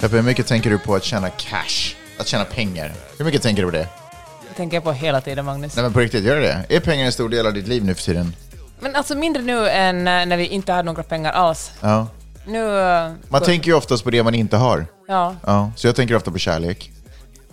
Peppe, hur mycket tänker du på att tjäna cash? Att tjäna pengar? Hur mycket tänker du på det? Det tänker jag på hela tiden, Magnus. Nej men på riktigt, gör du det? Är pengar en stor del av ditt liv nu för tiden? Men alltså mindre nu än eh, när vi inte hade några pengar alls. Ja. Nu... eh, Man tänker ju oftast på det man inte har. Ja. Ja, så jag tänker ofta på kärlek.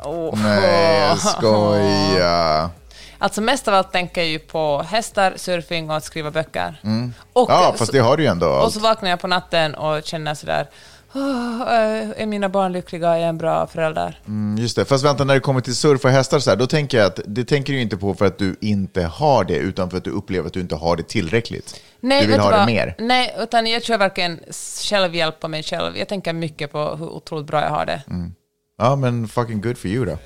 Åh. Nej, jag skojar. Alltså mest av allt tänker jag ju på hästar, surfing och att skriva böcker. Och, Mm. Ja, fast det har du ju ändå. och så vaknar jag på natten och känner sådär, "Åh, eh, är mina barn lyckliga, är jag en bra förälder? Mm, Just det, fast vänta, när det kommer till surf och hästar så här, då tänker jag att det tänker du inte på för att du inte har det, utan för att du upplever att du inte har det tillräckligt. Nej, du vill ha det mer. Nej, utan jag kör varken självhjälp på mig själv. Jag tänker mycket på hur otroligt bra jag har det. Mm. Ja, men fucking good for you då.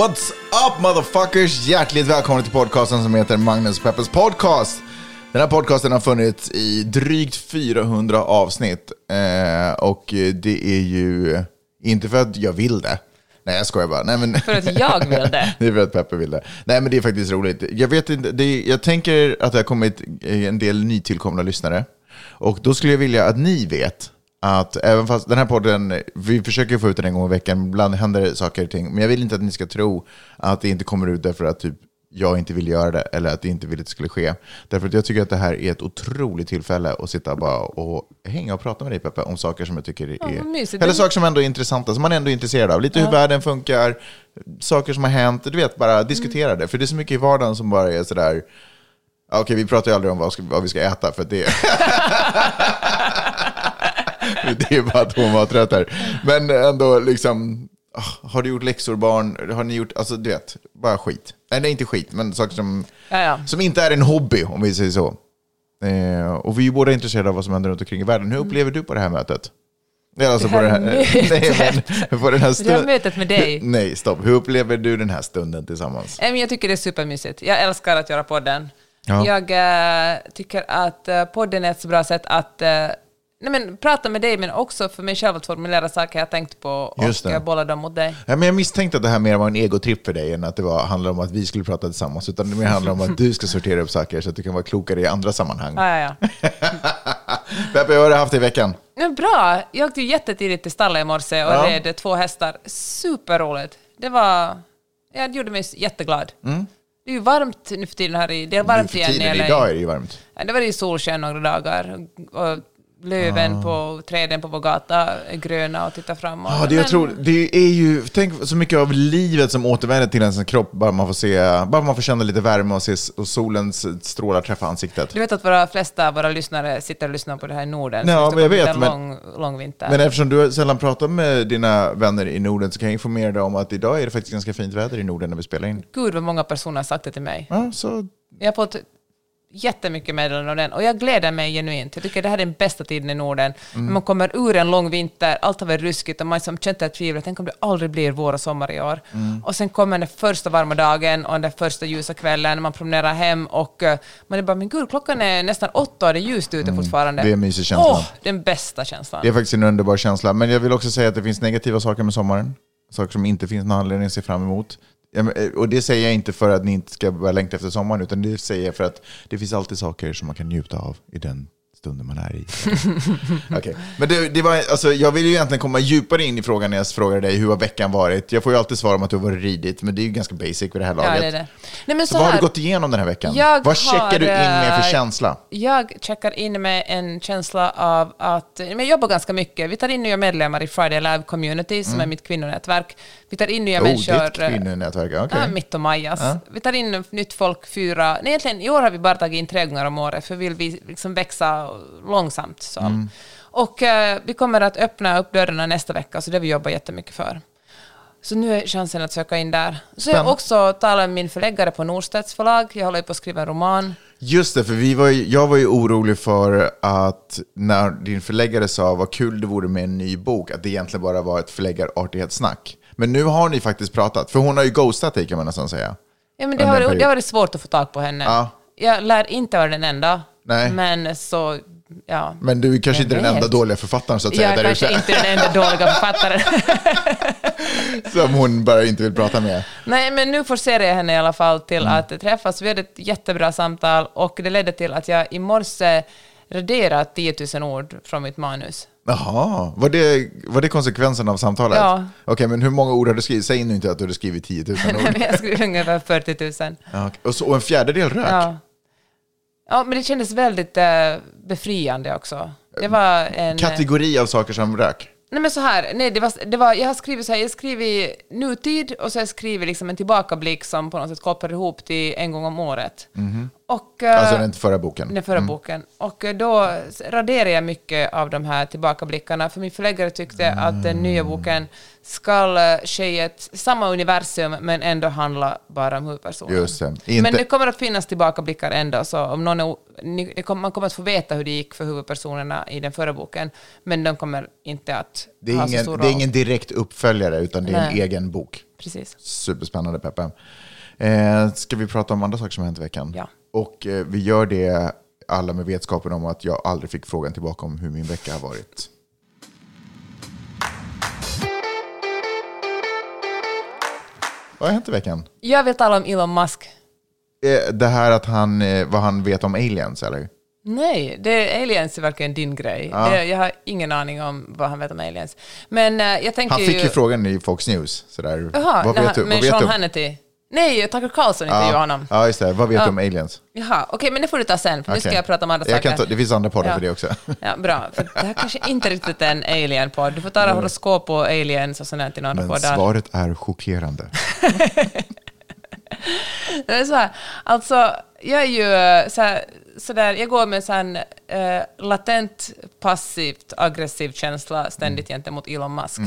What's up motherfuckers? Hjärtligt välkomna till podcasten som heter Magnus Peppers podcast. Den här podcasten har funnits i drygt 400 avsnitt. Eh, och det är ju inte för att jag vill det. Nej, jag skojar bara. Nej, men... För att jag vill det. det är för att Peppe vill det. Nej, men det är faktiskt roligt. Jag, vet inte, det är, jag tänker att det har kommit en del nytillkomna lyssnare. Och då skulle jag vilja att ni vet att även fast den här podden, vi försöker få ut den en gång i veckan, ibland händer det saker och ting, men jag vill inte att ni ska tro att det inte kommer ut därför att typ jag inte vill göra det eller att det inte vill att det skulle ske. Därför att jag tycker att det här är ett otroligt tillfälle att sitta bara och hänga och prata med dig Peppe om saker som jag tycker är... mysigt. eller saker som ändå är intressanta, som man ändå är intresserad av. Lite hur världen funkar, saker som har hänt, du vet, bara diskutera det. För det är så mycket i vardagen som bara är sådär... Ja, Okej, vi pratar ju aldrig om vad vi ska äta, för det... det är bara två maträtter. Men ändå liksom, ah, har du gjort läxor barn? Har ni gjort, alltså du vet, bara skit. Nej, nej inte skit, men saker som, Ja, ja. som inte är en hobby, om vi säger så. Eh, och vi är ju båda intresserade av vad som händer runt omkring i världen. Hur upplever du på det här mötet? Alltså Mm. Det på, här det här, nej, men, på den här Det här mötet med dig. Nej, stopp. Hur upplever du den här stunden tillsammans? Jag tycker det är supermysigt. Jag älskar att göra podden. Ja. Jag eh, tycker att eh, podden är ett så bra sätt att eh, nej, men, prata med dig, men också för mig själv att formulera saker jag tänkt på och bolla dem mot dig. Ja, men jag misstänkte att det här mer var en egotripp för dig än att det var, handlar om att vi skulle prata tillsammans. Utan det mer handlar om att du ska sortera upp saker så att du kan vara klokare i andra sammanhang. Ja, ja, ja. Peppe, hur har du haft i veckan? Men bra! Jag åkte jättetidigt till stallet i morse och Ja. red två hästar. Superroligt. Det var... Ja, det gjorde mig jätteglad. Det är ju varmt nu för tiden här i... Det är varmt för igen i tiden, LA. idag är det ju varmt. Ja, det var ju solsken några dagar. Och löven Ah. på träden på vår gata är gröna och tittar framåt. Ja, det jag tror, det är ju, tänk så mycket av livet som återvänder till ens kropp, bara man får se, bara man får känna lite värme och se och solens strålar träffa ansiktet. Du vet att våra flesta av våra lyssnare sitter och lyssnar på det här i Norden. Ja, men jag vet, men- En lång, lång vinter. Men eftersom du sällan pratar med dina vänner i Norden så kan jag informera dig om att idag är det faktiskt ganska fint väder i Norden när vi spelar in. Gud vad många personer har sagt det till mig. Ja, så Jag har fått jättemycket meddelanden om den och jag gläder mig genuint. Jag tycker det här är den bästa tiden i Norden. Mm. Man kommer ur en lång vinter, allt har varit ruskigt och man liksom känt ett tvivel. Tänk om det aldrig blir vår och sommar i år. Mm. Och sen kommer den första varma dagen och den första ljusa kvällen man promenerar hem och eh, man är bara, men gud, klockan är nästan åtta och det är ljust ute fortfarande. Mm. det är en mysig känsla. Åh, den bästa känslan. Det är faktiskt en underbar känsla. Men jag vill också säga att det finns negativa saker med sommaren. Saker som inte finns någon anledning att se fram emot. Eh, Och det säger jag inte för att ni inte ska börja längta efter sommaren, utan det säger jag för att det finns alltid saker som man kan njuta av i den stunden man är i. Okej. Men det, det var, alltså, jag vill ju egentligen komma djupare in i frågan när jag frågar dig hur har veckan varit. Jag får ju alltid svara om att du har varit ridit, men det är ju ganska basic vid det här laget. Ja, det är det. Nej, men Så, så vad har här, du gått igenom den här veckan? Vad checkar du in med för har, eh, känsla? Jag checkar in med en känsla av att men jag jobbar ganska mycket. Vi tar in nya medlemmar i Friday Live Community, som är mitt kvinnonätverk. Vi tar in nya. Oh, människor. ditt kvinnonätverk, okej. Ja, mitt och Majas. Vi tar in nytt folk fyra... Nej, egentligen, i år har vi bara tagit in tre gånger om året, för vill vi liksom växa långsamt. Så. Mm. Och eh, vi kommer att öppna upp dörrarna nästa vecka, så det vi jobbar jättemycket för. Så nu är chansen att söka in där. Så jag också talat med min förläggare på Norstedts förlag. Jag håller på att skriva en roman. Just det, för vi var ju, jag var ju orolig för att när din förläggare sa vad kul det vore med en ny bok, att det egentligen bara var ett förläggarartighetssnack. Men nu har ni faktiskt pratat, för hon har ju ghostat dig kan man nästan säga. Ja, men det, har, det har varit svårt att få tag på henne. Ja. Jag lär inte vara den enda. Nej. Men så, ja. Men du är kanske inte den vet. enda dåliga författaren så att säga Jag är kanske ute, inte den enda dåliga författaren. som hon bara inte vill prata med. Nej, men nu forcerar jag henne i alla fall till Mm. att träffas. Vi hade ett jättebra samtal och det ledde till att jag i morse raderade 10 000 ord från mitt manus. Jaha, var det, var det konsekvensen av samtalet? Ja. Okej, men hur många ord har du skrivit? Säg nu inte att du hade skrivit 10 000 ord. Jag skrev ungefär 40 000. Ja, okej. och, så, och en fjärdedel rök? Ja. ja, men det kändes väldigt eh, befriande också. Det var en... Kategori av saker som rök? Nej men så här, nej, det var, det var, jag har skrivit så här, jag har skrivit nutid och så har jag skrivit liksom en tillbakablick som på något sätt kopplar ihop till en gång om året. Och, eh, Alltså den förra boken? den förra boken. Och eh, då raderade jag mycket av de här tillbakablickarna, för min förläggare tyckte att den nya boken ska eh, ske i ett samma universum, men ändå handla bara om huvudpersonen. Just det. Inte, Men det kommer att finnas tillbakablickar ändå, så om någon är, ni, kommer- man kommer att få veta hur det gick för huvudpersonerna i den förra boken, men de kommer inte att det, är ha så ingen, stor det är roll. ingen direkt uppföljare, utan det är en Nej. egen bok. Precis. Superspännande, Peppe. Eh, ska vi prata om andra saker som har hänt i veckan? Ja. Och eh, vi gör det alla med vetskapen om att jag aldrig fick frågan tillbaka om hur min vecka har varit. Vad har hänt i veckan? Jag vill tala om Elon Musk. Eh, det här att han, eh, vad han vet om aliens, eller? Nej, det, aliens är verkligen din grej. Det, jag har ingen aning om vad han vet om aliens. Men eh, jag tänker Han fick ju frågan i Fox News. Sådär. Jaha, vad vet du? han, med Vad vet Sean du? Hannity. Nej, Tucker Carlson intervjuade honom. ja, just det. Vad vet du om aliens? Jaha, okej, men det får du ta sen, för nu ska Okej. jag prata om andra jag saker. kan ta, Det finns andra poddar Ja. för det också. Ja, bra. För det här kanske inte riktigt är en alien-podd. Du får ta horoskop och aliens och sånt där till några Men poddar. svaret är chockerande. Det är så här, alltså, jag är ju eh, så här, så där, jag går med här, eh, latent passivt aggressiv känsla ständigt gentemot Elon Musk.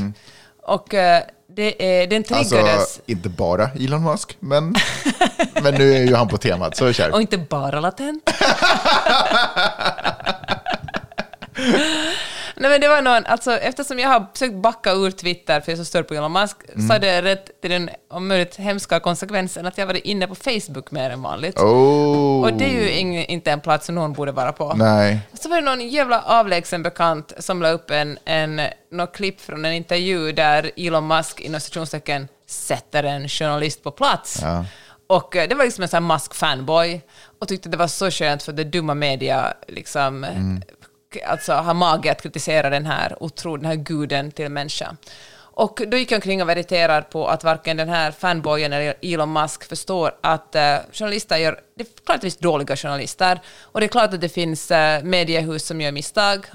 Och eh, det är, den triggades. Alltså, inte bara Elon Musk, men, men nu är ju han på temat, så kör. och inte bara latent. Nej men det var någon, alltså eftersom jag har försökt backa ur Twitter för jag är så störd på Elon Musk, så har det rätt till den om möjligt hemska konsekvensen att jag varit inne på Facebook mer än vanligt. Oh, Och det är ju ing, inte en plats som någon borde vara på. nej. Så var det någon jävla avlägsen bekant som la upp en, en, något klipp från en intervju där Elon Musk inom citationstecken sätter en journalist på plats. Ja. Och eh, det var liksom en sån här Musk-fanboy och tyckte det var så skönt för det dumma media liksom, k- alltså har mage att kritisera den här otro, den här guden till människa. Och då gick jag omkring och var irriterad på att varken den här fanboyen eller Elon Musk förstår att eh, journalister gör... Det är klart att det finns dåliga journalister och det är klart att det finns uh, mediehus som gör misstag.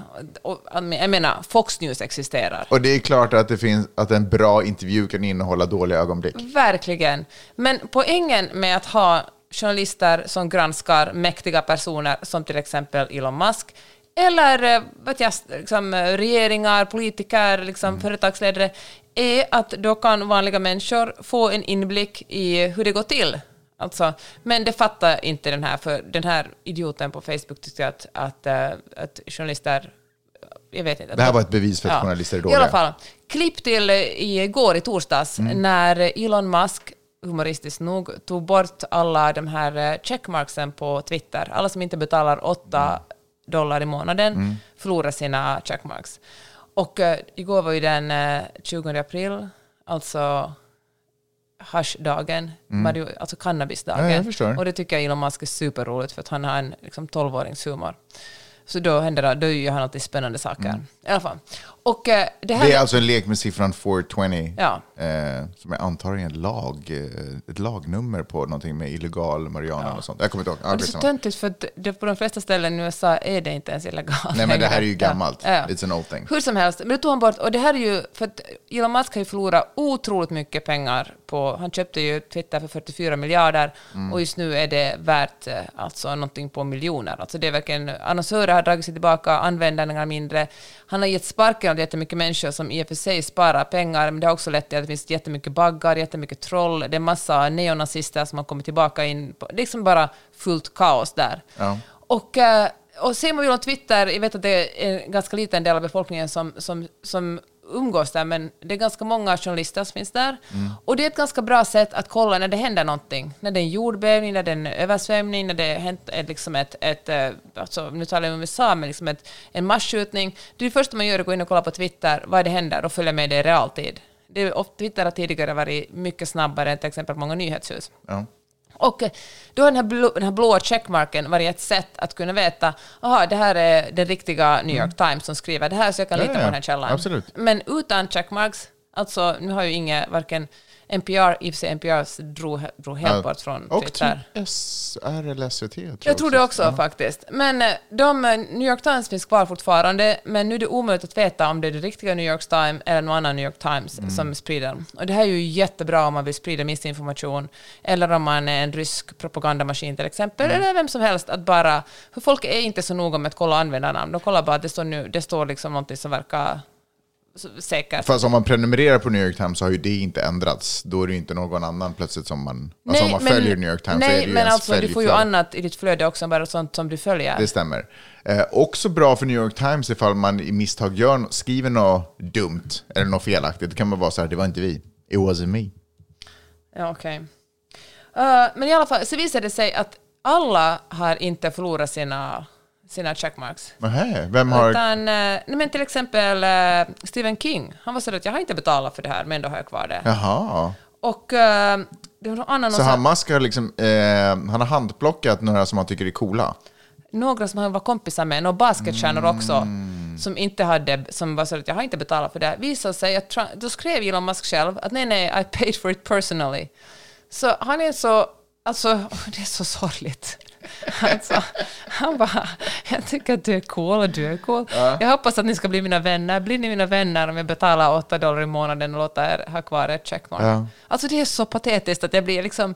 Och, och, jag menar, Fox News existerar. Och det är klart att, det finns, att en bra intervju kan innehålla dåliga ögonblick. Verkligen. Men poängen med att ha journalister som granskar mäktiga personer som till exempel Elon Musk eller eh, vet jag, liksom, eh, regeringar, politiker, liksom, företagsledare är att då kan vanliga människor få en inblick i hur det går till. Alltså, men det fattar inte den här, för den här idioten på Facebook tyckte att, att, eh, att journalister jag vet inte. Det här var ett bevis för att journalister är I dåliga. alla fall, klipp till igår i torsdags Mm. när Elon Musk humoristiskt nog tog bort alla de här checkmarksen på Twitter. Alla som inte betalar 8 Mm. Dollar i månaden förlorar sina checkmarks. Och eh, igår var ju den eh, 20 april, alltså hashdagen, mario- alltså cannabisdagen. Mm. Ja. Och det tycker jag Elon Musk är superroligt för att han har en liksom, 12-åringshumor. Så då händer det, då gör han alltid spännande saker. I alla fall. Och eh, det. Det är alltså en lek med siffran 420, Ja. eh, som jag antar är en lag, eh, ett lagnummer på någonting med illegal marijuana och sånt. Jag kommer inte ihåg. Ja, det är så töntigt för det, på de flesta ställen i USA är det inte ens illegalt. Nej, men det här är ju Ja, gammalt. ja. It's an old thing. Hur som helst, men det tog han bort. Och det här är ju, för att Elon Musk har ju förlorat otroligt mycket pengar på, han köpte ju Twitter för 44 miljarder Mm. och just nu är det värt eh, alltså någonting på miljoner. Alltså det är verkligen, annonsörer har dragit sig tillbaka, användarna mindre. Han har gett sparken åt jättemycket människor som i och för sig sparar pengar, men det har också lett till att det finns jättemycket baggar, jättemycket troll, det är massa neonazister som har kommit tillbaka in, på, det är liksom bara fullt kaos där. Ja. Och, eh, och ser man ju om Twitter, jag vet att det är en ganska liten del av befolkningen som, som, som umgås där, men det är ganska många journalister som finns där. Och det är ett ganska bra sätt att kolla när det händer någonting. När det är en jordbävning, när det är en översvämning, när det hänt ett, liksom ett, ett eh, alltså, nu talar jag om USA, men liksom ett, en masskjutning. Det är det första man gör, att gå in och kolla på Twitter, vad det händer, och följa med det i realtid. Det är, Twitter har tidigare varit mycket snabbare än till exempel många nyhetshus. Ja. Och eh, då har den här, blå, den här blåa checkmarken varit ett sätt att kunna veta, aha, det här är den riktiga New York Times som skriver det här, så jag kan Mm. Ja, lita ja, på den här källan. absolut. Men utan checkmarks, alltså nu har ju inga, varken NPR, i och för sig NPR drog, drog helt Ja. bort från Och Twitter. typ SR eller SVT. Tror Jag tror det också faktiskt. Men eh, de, eh, New York Times finns kvar fortfarande, men nu är det omöjligt att veta om det är det riktiga New York Times eller någon annan New York Times Mm. som sprider dem. Och det här är ju jättebra om man vill sprida missinformation, eller om man är en rysk propagandamaskin till exempel, Mm. eller vem som helst. Att bara, för folk är inte så noga med att kolla användarnamn. De kollar bara att det står, nu, det står liksom någonting som verkar säkert. Fast om man prenumererar på New York Times så har ju det inte ändrats. Då är det ju inte någon annan plötsligt som man... Alltså om man följer New York Times så nej, är det ju men ens alltså du får ju annat i ditt flöde också, bara sånt som du följer. Det stämmer. Eh, också bra för New York Times ifall man i misstag gör, skriver något dumt eller något felaktigt. Då kan man vara så här, det var inte vi. It wasn't me. Ja, okej. Eh, men i alla fall, så visade det sig att alla har inte förlorat sina, sina checkmarks. Nähä, vem har... Utan, eh, nej, men till exempel eh, Stephen King, han var så att jag har inte betalat för det här, men ändå har jag kvar det. Jaha. Och eh, det var någon annan Så han Musk har liksom, eh, han har handplockat några som han tycker är coola. några som han var kompisar med, några basketstjärnor också, som inte hade, som var så att jag har inte betalat för det. Visade sig att, då skrev Elon Musk själv att nej, nej, I paid for it personally. Så han är så, alltså, det är så sorgligt. Alltså, han bara, jag tycker att du är cool och du är cool. Jag hoppas att ni ska bli mina vänner. Blir ni mina vänner om jag betalar 8 dollar i månaden och låter er ha kvar ett checkmark? Ja. Alltså det är så patetiskt att jag blir liksom,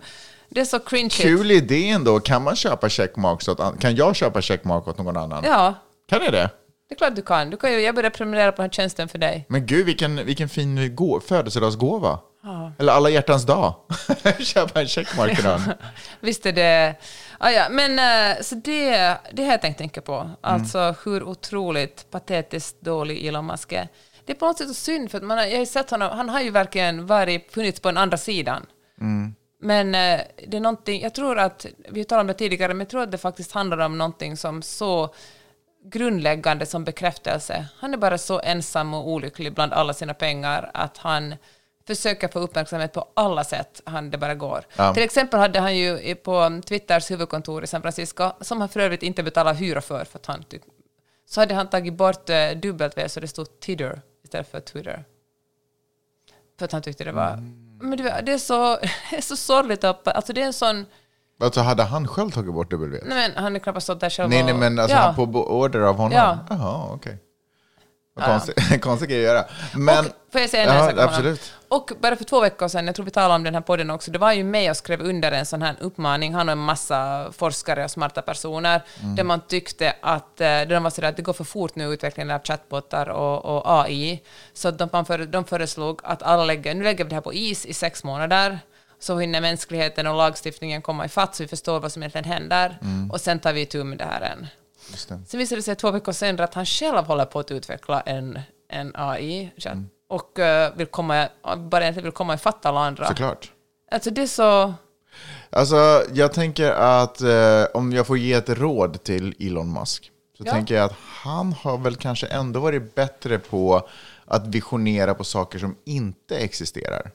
det är så cringe. Kul idé ändå. Kan man köpa checkmarks åt an- Kan jag köpa checkmark åt någon annan? Ja, Kan jag det? det är klart du kan. du kan ju, jag börjar prenumerera på den här tjänsten för dig. Men gud, vilken, vilken fin gå- födelsedagsgåva. Eller alla hjärtans dag. Köpa en checkmark någon. Visst är det... Ah, ja, men eh, så det, det har jag tänkt tänka på. Alltså hur otroligt patetiskt dålig Elon Musk är. Det är på något sätt så synd, för att man har, jag har ju sett honom, han har ju verkligen varit, funnits på den andra sidan. Men eh, det är någonting, jag tror att, vi talade om det tidigare, men jag tror att det faktiskt handlar om någonting som så grundläggande som bekräftelse. Han är bara så ensam och olycklig bland alla sina pengar att han försöker få uppmärksamhet på alla sätt han det bara går. Ja. Till exempel hade han ju på Twitters huvudkontor i San Francisco, som han för övrigt inte betalar hyra för, för att han tyck- så hade han tagit bort eh, W så det stod Titter istället för Twitter. För att han tyckte det var... Men det, det, är så, det är så sorgligt. Upp. Alltså det är en sån... Alltså hade han själv tagit bort W? Nej, men han är knappast stått där själv Nej, nej, men alltså ja. han på order av honom? Ja. Jaha, okej. Vad Ja, konstig grej att göra. Men, och, får jag säga en Ja, sak absolut. Och bara för två veckor sedan, jag tror vi talade om den här podden också, det var ju med och skrev under en sån här uppmaning, han och en massa forskare och smarta personer, Mm. där man tyckte att, eh, där de var sådär att det går för fort nu utvecklingen av chatbotar och, och AI, så de, de föreslog att alla lägger, nu lägger vi det här på is i sex månader, så hinner mänskligheten och lagstiftningen komma ifatt så vi förstår vad som egentligen händer, Mm. och sen tar vi itu med det här än. Sen visade det sig två veckor senare att han själv håller på att utveckla en, en AI Mm. Och eh, vill komma, bara egentligen vill komma ifatt alla andra. Såklart. Alltså det är så... Alltså, jag tänker att eh, om jag får ge ett råd till Elon Musk, så Ja. tänker jag att han har väl kanske ändå varit bättre på att visionera på saker som inte existerar.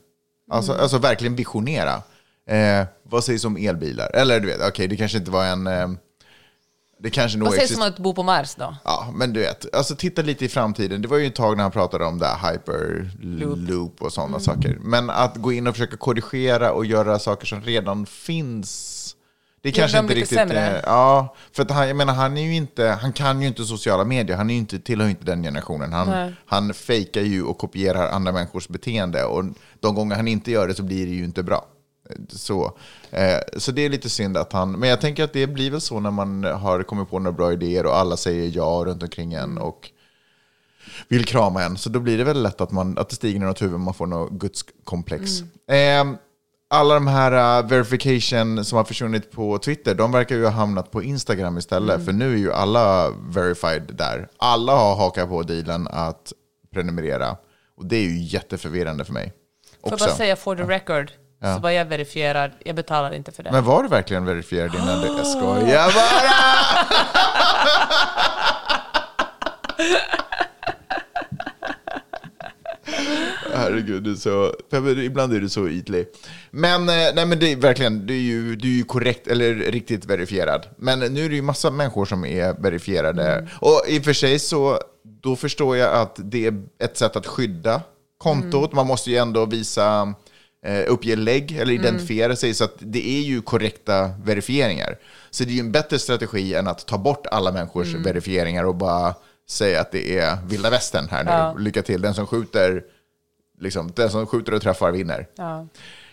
Alltså, Mm. alltså verkligen visionera. Eh, vad sägs om elbilar? Eller du vet, okej, det kanske inte var en... Eh, det kanske nog Vad sägs om att bo på Mars då? Ja, men du vet, alltså titta lite i framtiden. Det var ju ett tag när han pratade om det här hyperloop och sådana saker. Men att gå in och försöka korrigera och göra saker som redan finns Det är kanske dem inte riktigt... sämre? eh, Ja, för att han, jag menar, han är ju inte, han kan ju inte sociala medier. Han är ju inte, tillhör ju inte den generationen. Han, Nej. han fejkar ju och kopierar andra människors beteende. Och de gånger han inte gör det så blir det ju inte bra. Så, eh, så det är lite synd att han... Men jag tänker att det blir väl så när man har kommit på några bra idéer och alla säger ja runt omkring en. Mm. Och vill krama en. Så då blir det väl lätt att, man, att det stiger något huvud, man får något gudskomplex. Mm. Eh, alla de här uh, verification som har försvunnit på Twitter, de verkar ju ha hamnat på Instagram istället. Mm. För nu är ju alla verified där. Alla har hakat på dealen att prenumerera. Och det är ju jätteförvirrande för mig. Får jag bara säga for the record, så var jag verifierad, jag betalar inte för det. Men var du verkligen verifierad innan? det? Jag skojar bara! Herregud, du är så, ibland är du så ytlig. Men, eh, nej, men det är verkligen, du är, ju, du är ju korrekt, eller riktigt verifierad. Men nu är det ju massa människor som är verifierade. Och i och för sig så, då förstår jag att det är ett sätt att skydda kontot. Man måste ju ändå visa, uppge lägg eller identifiera sig, så att det är ju korrekta verifieringar. Så det är ju en bättre strategi än att ta bort alla människors verifieringar och bara säga att det är vilda västern här nu. Ja. Lycka till, den som skjuter, liksom, den som skjuter och träffar vinner. Ja.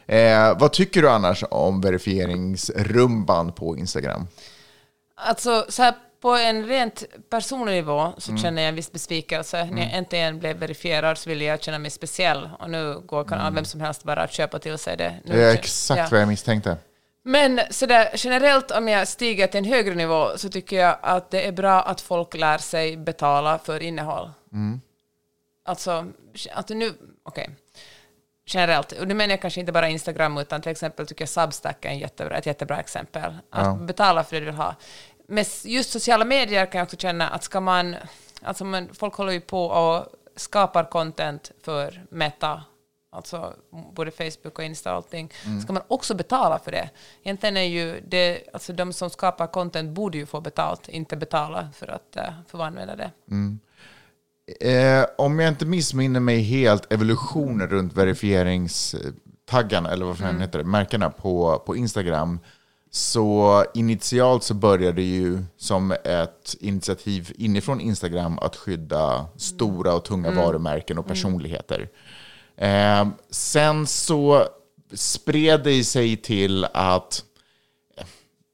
Eh, vad tycker du annars om verifieringsrumban på Instagram? Alltså, så här, på en rent personlig nivå så Mm. känner jag en viss besvikelse. När jag äntligen blev verifierad så ville jag känna mig speciell. Och nu går kan vem som helst bara att köpa till sig det. Nu Mm. Det är exakt ja. vad jag misstänkte. Men så där, generellt om jag stiger till en högre nivå så tycker jag att det är bra att folk lär sig betala för innehåll. Alltså, att nu, okej. Generellt, och nu menar jag kanske inte bara Instagram utan till exempel tycker jag Substack är en jättebra, ett jättebra exempel. Att betala för det du vill ha. Med just sociala medier kan jag också känna att ska man, alltså man, folk håller ju på och skapar content för Meta, alltså både Facebook och Insta och allting, ska man också betala för det? Egentligen är ju det, alltså de som skapar content borde ju få betalt, inte betala för att uh, få använda det. Eh, om jag inte missminner mig helt, evolutionen runt verifieringstaggarna, eller vad fan heter det, märkena på, på Instagram. Så initialt så började det ju som ett initiativ inifrån Instagram att skydda stora och tunga varumärken och personligheter. Eh, sen så spred det sig till att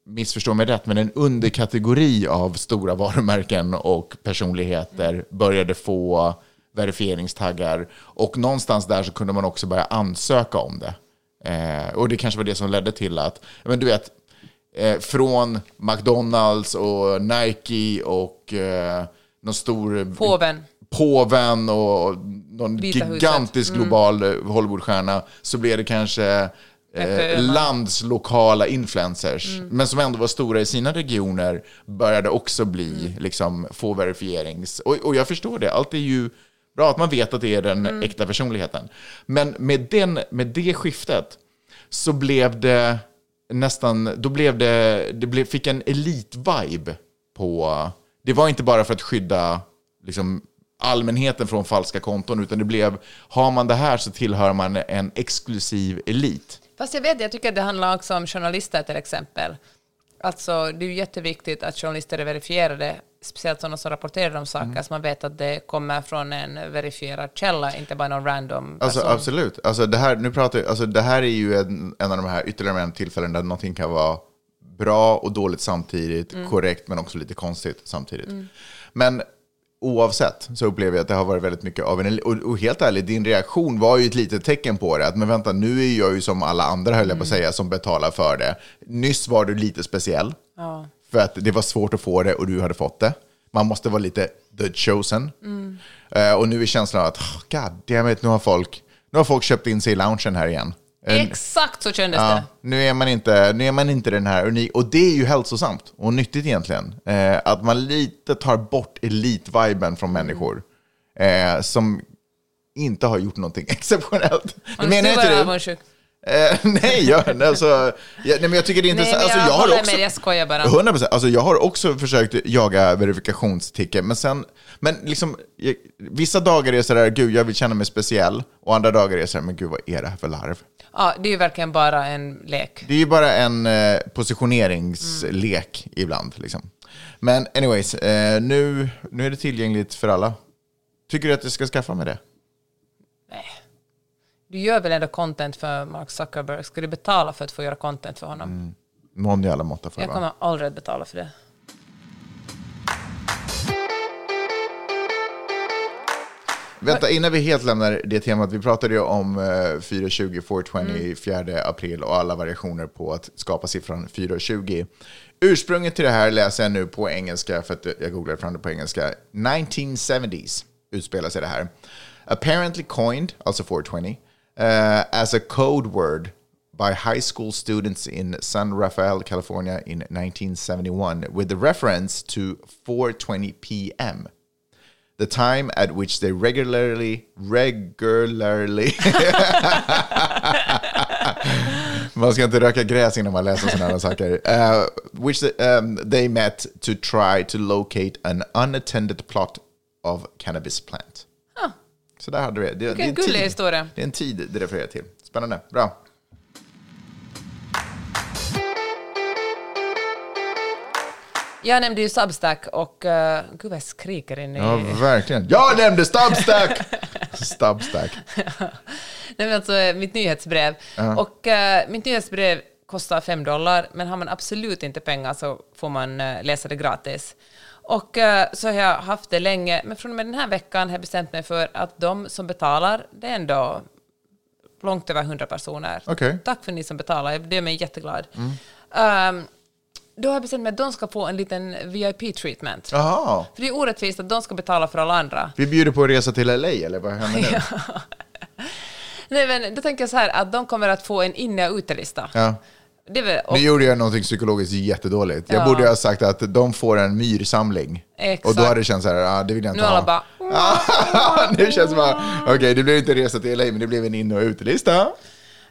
missförstå mig rätt, men en underkategori av stora varumärken och personligheter började få verifieringstaggar. Och någonstans där så kunde man också börja ansöka om det. Eh, och det kanske var det som ledde till att, men du vet, eh, från McDonalds och Nike och eh, någon stor Påven. påven och någon Vita huset. gigantisk global eh, Hollywoodstjärna. Så blev det kanske eh, landslokala influencers, men som ändå var stora i sina regioner, började också bli, liksom, få verifierings... Och, och jag förstår det, allt är ju bra att man vet att det är den äkta personligheten. Men med, den, med det skiftet så blev det nästan, då blev det, det blev, fick en elit-vibe på, det var inte bara för att skydda liksom, allmänheten från falska konton, utan det blev, har man det här så tillhör man en exklusiv elit. Fast jag vet, jag tycker att det handlar också om journalister till exempel. Alltså, det är ju jätteviktigt att journalister är verifierade, speciellt sådana som rapporterar om saker, Mm. så man vet att det kommer från en verifierad källa, inte bara någon random Alltså, person. absolut. Alltså, det, här, nu pratar, jag- alltså, det här är ju en, en av de här ytterligare en tillfällen där någonting kan vara bra och dåligt samtidigt, korrekt men också lite konstigt samtidigt. Men oavsett så upplever jag att det har varit väldigt mycket av en... Och, och helt ärligt, din reaktion var ju ett litet tecken på det. Att men vänta, nu är jag ju som alla andra, höll jag på att säga, som betalar för det. Nyss var du lite speciell. Ja. För att det var svårt att få det och du hade fått det. Man måste vara lite the chosen. Eh, och nu är känslan att, oh, god damn it, nu har folk, nu har folk köpt in sig i loungen här igen. En- Exakt så kändes Ja, det. nu, är man inte, nu är man inte den här unik, och det är ju hälsosamt och nyttigt egentligen. Eh, att man lite tar bort elitviben från människor eh, som inte har gjort någonting exceptionellt. Och Menar inte du? Eh, nej, jag, alltså, jag, nej, men jag tycker det är Nej, intressant. men Alltså, jag jag har också, med, jag skojar bara. 100 procent. Alltså, jag har också försökt jaga verifikationsticket, men sen, men liksom, jag, vissa dagar är det sådär, gud, jag vill känna mig speciell, och andra dagar är det sådär, men gud, vad är det här för larv? Ja, det är ju verkligen bara en lek. Det är ju bara en eh, positioneringslek ibland. Liksom. Men anyways, eh, nu, nu är det tillgängligt för alla. Tycker du att jag ska skaffa mig det? Du gör väl ändå content för Mark Zuckerberg? Ska du betala för att få göra content för honom? Någon jävla måtta får det Jag kommer aldrig att betala för det. Vänta, innan vi helt lämnar det temat. Vi pratade ju om eh, 420, 420, 4 april och alla variationer på att skapa siffran 420. Ursprunget till det här läser jag nu på engelska, för att jag googlade fram det på engelska. 1970s utspelar sig det här. Apparently coined, alltså 420, uh, as a code word by high school students in San Rafael, California in 1971 with the reference to 4:20 p.m. The time at which they regularly regularly Man ska inte röka gräs innan man läser sådana saker. Uh, which the, um, they met to try to locate an unattended plot of cannabis plant. Så där hade vi det. Vilken det är en gullig tid. historia. Det är en tid det refererar till. Spännande. Bra. Jag nämnde ju Substack och... Uh, gud vad jag skriker in i... Ja, verkligen. Jag nämnde Stubstack! Stubstack. Nej, men alltså eh, mitt nyhetsbrev. Och eh, mitt nyhetsbrev kostar 5 dollar, men har man absolut inte pengar så får man läsa det gratis. Och eh, så har jag haft det länge, men från och med den här veckan har jag bestämt mig för att de som betalar, det är ändå långt över 100 personer. Okej. Tack för ni som betalar, det gör mig jätteglad. Ehm, då har jag bestämt mig att de ska få en liten VIP-treatment. För det är orättvist att de ska betala för alla andra. Vi bjuder på att resa till LA, eller vad händer nu? Nej, men då tänker jag så här att de kommer att få en inne och utelista. Ja. Väl, och, Nu gjorde jag någonting psykologiskt jättedåligt. Jag Ja. borde ha sagt att de får en myrsamling. Exakt. Och då hade det känts så här, ah, det vill jag nu inte alla ha. bara... nu känns det bara, okej, det blev inte resa till LA, men det blev en in och utelista.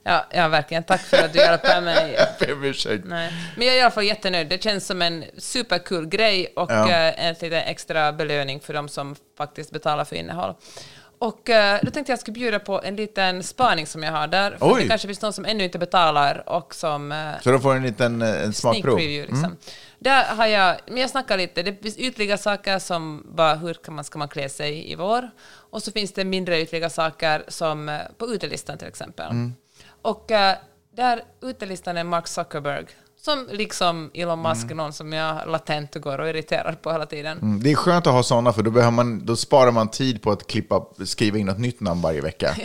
Ja, ja, verkligen. Tack för att du hjälper mig. Ber om ursäkt. Nej. Men jag är i alla fall jättenöjd. Det känns som en superkul grej och Ja. eh, en liten extra belöning för de som faktiskt betalar för innehåll. Och eh, då tänkte jag skulle bjuda på en liten spaning som jag har där. För Oj. det kanske finns någon som ännu inte betalar och som eh, Så de får en liten eh, en sneak smakprov. preview. Liksom. Där har jag, men jag snackar lite, det finns ytliga saker som bara hur kan man, ska man klä sig i vår? Och så finns det mindre ytliga saker som på utelistan till exempel. Och eh, där utelistan är Mark Zuckerberg, som liksom Elon Musk är någon som jag latent går och irriterar på hela tiden. Mm, Det är skönt att ha sådana, för då, behöver man, då sparar man tid på att klippa, skriva in något nytt namn varje vecka.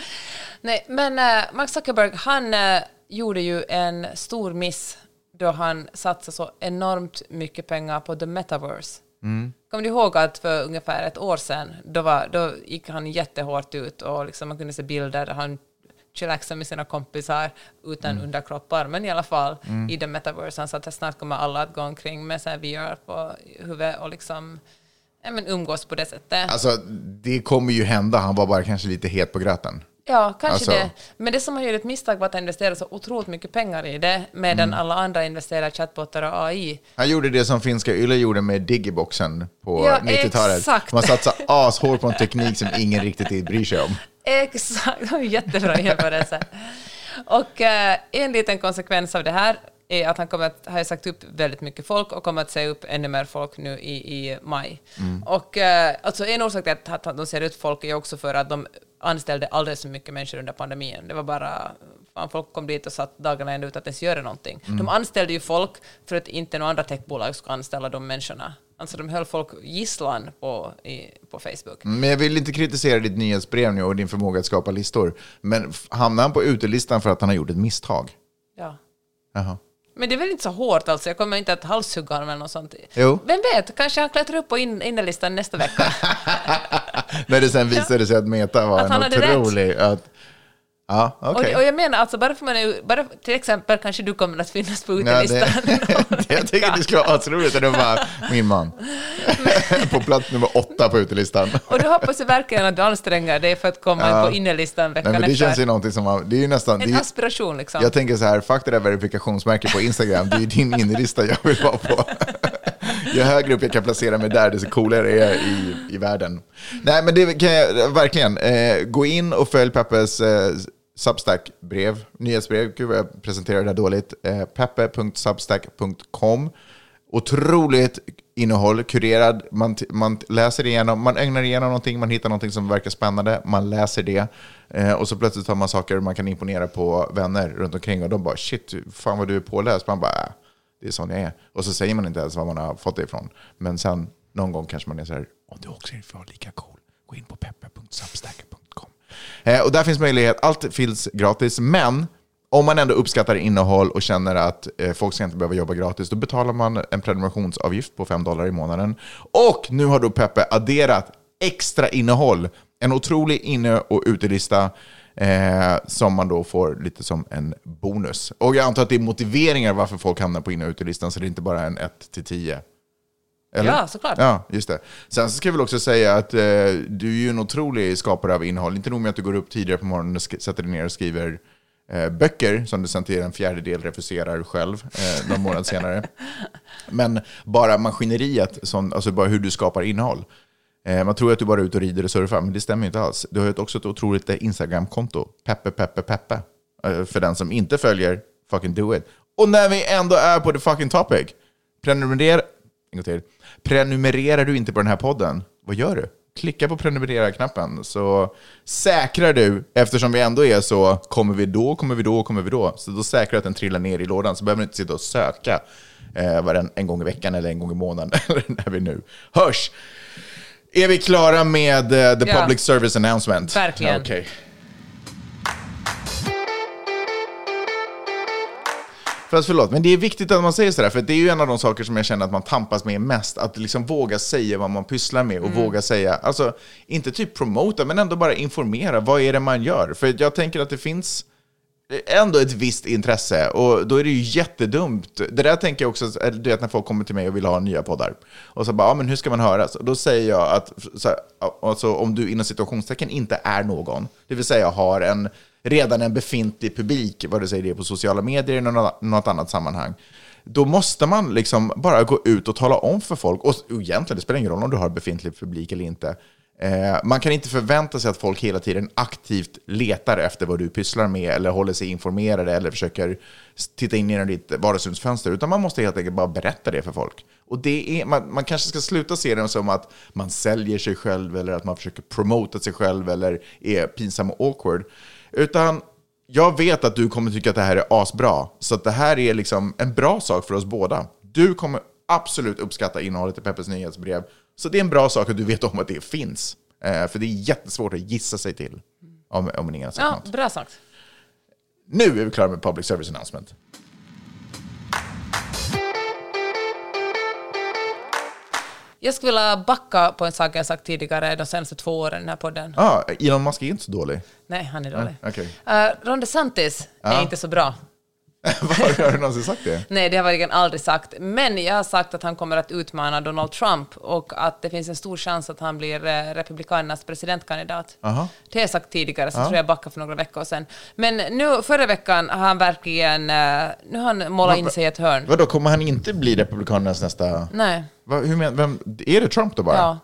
Nej, men äh, Mark Zuckerberg, han äh, gjorde ju en stor miss då han satsade så enormt mycket pengar på the metaverse. Kommer du ihåg att för ungefär ett år sedan, då, var, då gick han jättehårt ut och liksom man kunde se bilder där han chillaxade med sina kompisar utan underkroppar, men i alla fall i the metaverse. Han sa att snart kommer alla att gå omkring med så här VR på huvudet och liksom ja, men umgås på det sättet. Alltså, det kommer ju hända. Han var bara kanske lite het på gröten. Ja, kanske Alltså- det. Men det som han gjorde ett misstag var att han investerade så otroligt mycket pengar i det, medan Mm. alla andra investerar i chatbotar och AI. Han gjorde det som finska Yle gjorde med Digiboxen på Ja, 90-talet. exakt. Man satsade ashårt på en teknik som ingen riktigt bryr sig om. Exakt, det var en jättebra jämförelse. Och eh, en liten konsekvens av det här är att han kommer att, har sagt upp väldigt mycket folk och kommer att säga upp ännu mer folk nu i, i maj. Och eh, alltså en orsak till att, att de ser ut folk är också för att de anställde alldeles för mycket människor under pandemin. Det var bara, fan, folk kom dit och satt dagarna ända ut att ens göra någonting. De anställde ju folk för att inte några andra techbolag skulle anställa de människorna. Alltså de höll folk gisslan på, i, på Facebook. Men jag vill inte kritisera ditt nyhetsbrev nu och din förmåga att skapa listor. Men hamnar han på utelistan för att han har gjort ett misstag? Ja. Jaha. Men det är väl inte så hårt alltså, jag kommer inte att halshugga honom eller något sånt. Jo. Vem vet, kanske han klättrar upp på in innerlistan nästa vecka. När det sen visade sig att Meta var Att en hade rätt. otrolig... Att, Ja, okej. Och, och jag menar alltså, bara för man är, bara till exempel kanske du kommer att finnas på Ja, utelistan. det, jag tycker det skulle vara asroligt att det var min man. på plats nummer åtta på utelistan. Och då hoppas jag verkligen att du anstränger dig för att komma Ja. på innerlistan veckan Nej, men det efter. känns ju någonting som det är ju nästan... En aspiration liksom. jag tänker så här, fuck det där verifikationsmärket på Instagram, det är ju din innerlista jag vill vara på. Ju högre upp jag kan placera mig där, desto coolare är jag i, i världen. Nej, men det kan jag verkligen. Eh, gå in och följ Peppes eh, Substack-brev, nyhetsbrev. Gud vad jag presenterar det här dåligt. Eh, peppe.substack.com. Otroligt innehåll, kurerad. Man, man läser igenom, man ögnar igenom någonting, man hittar någonting som verkar spännande, man läser det. Eh, och så plötsligt har man saker man kan imponera på vänner runt omkring och de bara shit, fan vad du är påläst. Man bara, äh, det är sån jag är. Och så säger man inte ens var man har fått det ifrån. Men sen någon gång kanske man är så här, om du också är för lika cool, gå in på peppe.substack.com. Eh, och där finns möjlighet, allt finns gratis, men om man ändå uppskattar innehåll och känner att eh, folk ska inte behöva jobba gratis, då betalar man en prenumerationsavgift på 5 dollar i månaden. Och nu har då Peppe adderat extra innehåll. En otrolig inne och utelista eh, som man då får lite som en bonus. Och jag antar att det är motiveringar varför folk hamnar på inne och utelistan, så det är inte bara en 1-10. Eller? Ja, såklart. Ja, just det. Sen så ska jag väl också säga att eh, du är ju en otrolig skapare av innehåll. Inte nog med att du går upp tidigare på morgonen och sätter dig ner och skriver eh, böcker som du sen till en fjärdedel refuserar själv eh, någon månad senare. Men bara maskineriet, som, alltså bara hur du skapar innehåll. Eh, man tror att du bara är ute och rider och surfar, men det stämmer inte alls. Du har ju också ett otroligt eh, Instagram-konto, Peppe Peppe Peppe. Eh, för den som inte följer, fucking do it. Och när vi ändå är på the fucking topic, prenumerera, en till. Prenumererar du inte på den här podden, vad gör du? Klicka på prenumerera-knappen så säkrar du, eftersom vi ändå är så, kommer vi då, kommer vi då, kommer vi då? Så då säkrar du att den trillar ner i lådan, så behöver du inte sitta och söka eh, varen, en gång i veckan eller en gång i månaden, eller när vi nu hörs. Är vi klara med eh, the Ja. public service announcement? Verkligen. Okej. Fast förlåt, men det är viktigt att man säger sådär, för det är ju en av de saker som jag känner att man tampas med mest. Att liksom våga säga vad man pysslar med och våga säga, alltså inte typ promota, men ändå bara informera. Vad är det man gör? För jag tänker att det finns ändå ett visst intresse och då är det ju jättedumt. Det där tänker jag också, du vet när folk kommer till mig och vill ha nya poddar. Och så bara, ja men hur ska man höras? Och då säger jag att så här, alltså, om du inom situationstecken inte är någon, det vill säga har en, redan en befintlig publik, vad du säger det är på sociala medier eller något, annat sammanhang, då måste man liksom bara gå ut och tala om för folk, och och egentligen det spelar ingen roll om du har befintlig publik eller inte, Eh, man kan inte förvänta sig att folk hela tiden aktivt letar efter vad du pysslar med eller håller sig informerade eller försöker titta in genom ditt vardagsrumsfönster, utan man måste helt enkelt bara berätta det för folk. Och det är, man, man kanske ska sluta se det som att man säljer sig själv eller att man försöker promota sig själv eller är pinsam och awkward. Utan jag vet att du kommer tycka att det här är asbra, så att det här är liksom en bra sak för oss båda. Du kommer absolut uppskatta innehållet i Peppes nyhetsbrev, så det är en bra sak att du vet om att det finns. Eh, för det är jättesvårt att gissa sig till om, om ingen har sagt Ja, något. bra sagt. Nu är vi klara med public service announcement. Jag skulle vilja backa på en sak jag sagt tidigare de senaste två åren i den här podden. Ah, Elon Musk är inte så dålig. Nej, han är dålig. Okej. Uh, Ron DeSantis är Ja. inte så bra. Har du någonsin sagt det? Nej, det har jag verkligen aldrig sagt. Men jag har sagt att han kommer att utmana Donald Trump och att det finns en stor chans att han blir eh, Republikanernas presidentkandidat. Aha. Det har jag sagt tidigare, så tror jag backade för några veckor sedan. Men nu, förra veckan har han verkligen... eh, nu har han målat in sig i ett hörn. Vadå, kommer han inte bli Republikanernas nästa... Nej, Va, hur men, vem, är det Trump då bara? ja.